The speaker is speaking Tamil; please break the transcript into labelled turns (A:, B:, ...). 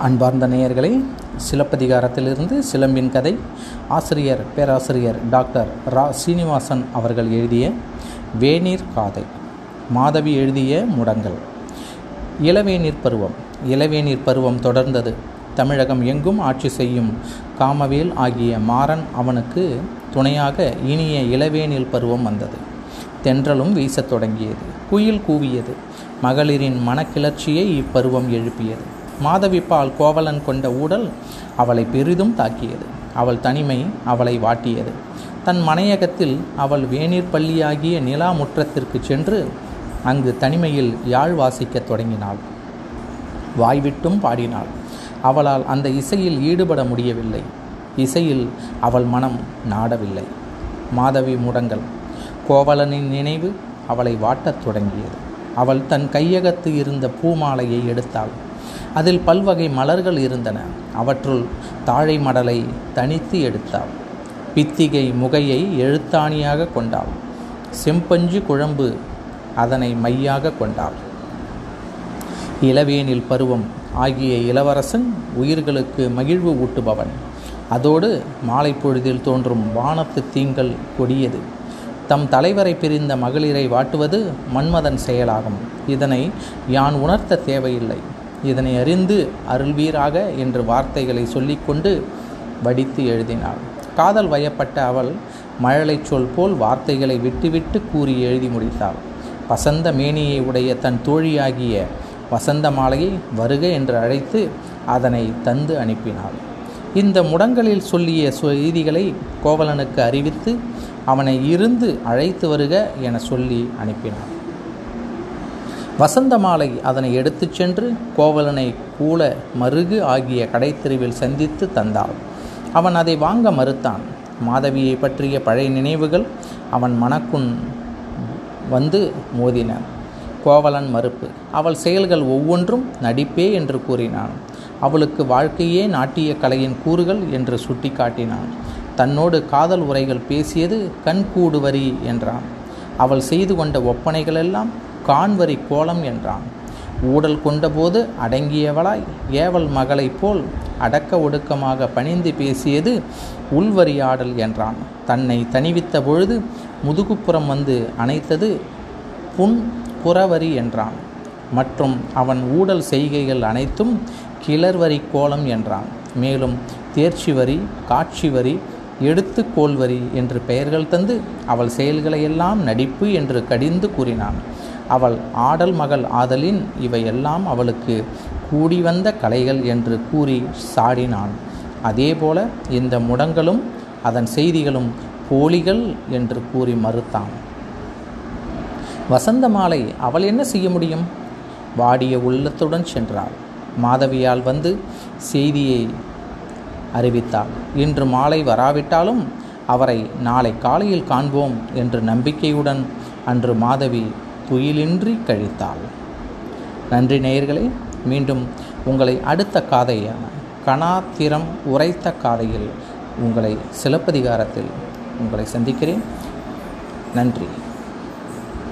A: அன்பார்ந்த நேயர்களே சிலப்பதிகாரத்திலிருந்து சிலம்பின் கதை ஆசிரியர் பேராசிரியர் டாக்டர் ரா. சீனிவாசன் அவர்கள் எழுதிய வேநீர் காதை. மாதவி எழுதிய முடங்கல் இளவேநீர் பருவம். இளவேநீர் பருவம் தொடர்ந்தது. தமிழகம் எங்கும் ஆட்சி செய்யும் காமவேல் ஆகிய மாறன் அவனுக்கு துணையாக இனிய இளவேநீர் பருவம் வந்தது. தென்றலும் வீசத் தொடங்கியது. குயில் கூவியது. மகளிரின் மனக்கிளர்ச்சியை இப்பருவம் எழுப்பியது. மாதவிப்பால் கோவலன் கொண்ட ஊடல் அவளை பெரிதும் தாக்கியது. அவள் தனிமை அவளை வாட்டியது. தன் மனையகத்தில் அவள் வேநீர் பள்ளியாகிய நிலா முற்றத்திற்கு சென்று அங்கு தனிமையில் யாழ் வாசிக்கத் தொடங்கினாள். வாய்விட்டும் பாடினாள். அவளால் அந்த இசையில் ஈடுபட முடியவில்லை. இசையில் அவள் மனம் நாடவில்லை. மாதவி முடங்கல் கோவலனின் நினைவு அவளை வாட்டத் தொடங்கியது. அவள் தன் கையகத்து இருந்த பூமாலையை எடுத்தாள். அதில் பல்வகை மலர்கள் இருந்தன. அவற்றுள் தாழை மடலை தனித்து எடுத்தாள். பித்திகை முகையை எழுத்தாணியாக கொண்டாள். செம்பஞ்சு குழம்பு அதனை மையாக கொண்டாள். இளவேனில் பருவம் ஆகிய இளவரசன் உயிர்களுக்கு மகிழ்வு ஊட்டுபவன். அதோடு மாலை பொழுதில் தோன்றும் வானத்து தீங்கள் கொடியது. தம் தலைவரை பிரிந்த மகளிரை வாட்டுவது மன்மதன் செயலாகும். இதனை யான் உணர்த்த தேவையில்லை. இதனை அறிந்து அருள்வீராக என்று வார்த்தைகளை சொல்லிக்கொண்டு வடித்து எழுதினாள். காதல் வயப்பட்ட அவள் மழலை சொல் போல் வார்த்தைகளை விட்டுவிட்டு கூறி எழுதி முடித்தாள். வசந்த மேனியை உடைய தன் தோழியாகிய வசந்த மாலையை வருக என்று அழைத்து அதனை தந்து அனுப்பினாள். இந்த முடங்களில் சொல்லிய செய்திகளை கோவலனுக்கு அறிவித்து அவனை இருந்து அழைத்து வருக என சொல்லி அனுப்பினாள். வசந்த மாலை அதனை எடுத்துச் சென்று கோவலனை கூல மருகு ஆகிய கடைத்தெருவில் சந்தித்து தந்தாள். அவன் அதை வாங்க மறுத்தான். மாதவியை பற்றிய பழைய நினைவுகள் அவன் மனக்குன் வந்து மோதின. கோவலன் மறுப்பு அவள் செயல்கள் ஒவ்வொன்றும் நடிப்பே என்று கூறினான். அவளுக்கு வாழ்க்கையே நாட்டிய கலையின் கூறுகள் என்று சுட்டிக்காட்டினான். தன்னோடு காதல் உரைகள் பேசியது கண்கூடு வரி என்றான். அவள் செய்து கொண்ட ஒப்பனைகளெல்லாம் கான்வரி கோலம் என்றான். ஊடல் கொண்டபோது அடங்கியவளாய் ஏவல் மகளைப் போல் அடக்க ஒடுக்கமாக பணிந்து பேசியது உள்வரியாடல் என்றான். தன்னை தணிவித்த பொழுது முதுகுப்புறம் வந்து அணைத்தது புன் புறவரி என்றான். மற்றும் அவன் ஊடல் செய்கைகள் அனைத்தும் கிளர்வரி கோலம் என்றான். மேலும் தேர்ச்சி வரி காட்சி வரி எடுத்து கோல்வரி என்று பெயர்கள் தந்து அவள் செயல்களையெல்லாம் நடிப்பு என்று கடிந்து கூறினான். அவள் ஆடல் மகள் ஆதலின் இவையெல்லாம் அவளுக்கு கூடி வந்த கலைகள் என்று கூறி சாடினான். அதேபோல இந்த முடங்களும் அதன் செய்திகளும் போலிகள் என்று கூறி மறுத்தான். வசந்த மாலை அவள் என்ன செய்ய முடியும்? வாடிய உள்ளத்துடன் சென்றாள். மாதவியால் வந்து செய்தியை அறிவித்தாள். இன்று மாலை வராவிட்டாலும் அவரை நாளை காலையில் காண்போம் என்று நம்பிக்கையுடன் அன்று மாதவி துயிலின்றி கழித்தாள் நன்றி நேயர்களே மீண்டும் உங்களை அடுத்த காதையான கணாத்திரம் உரைத்த காதையில் உங்களை சிலப்பதிகாரத்தில் உங்களை சந்திக்கிறேன். நன்றி.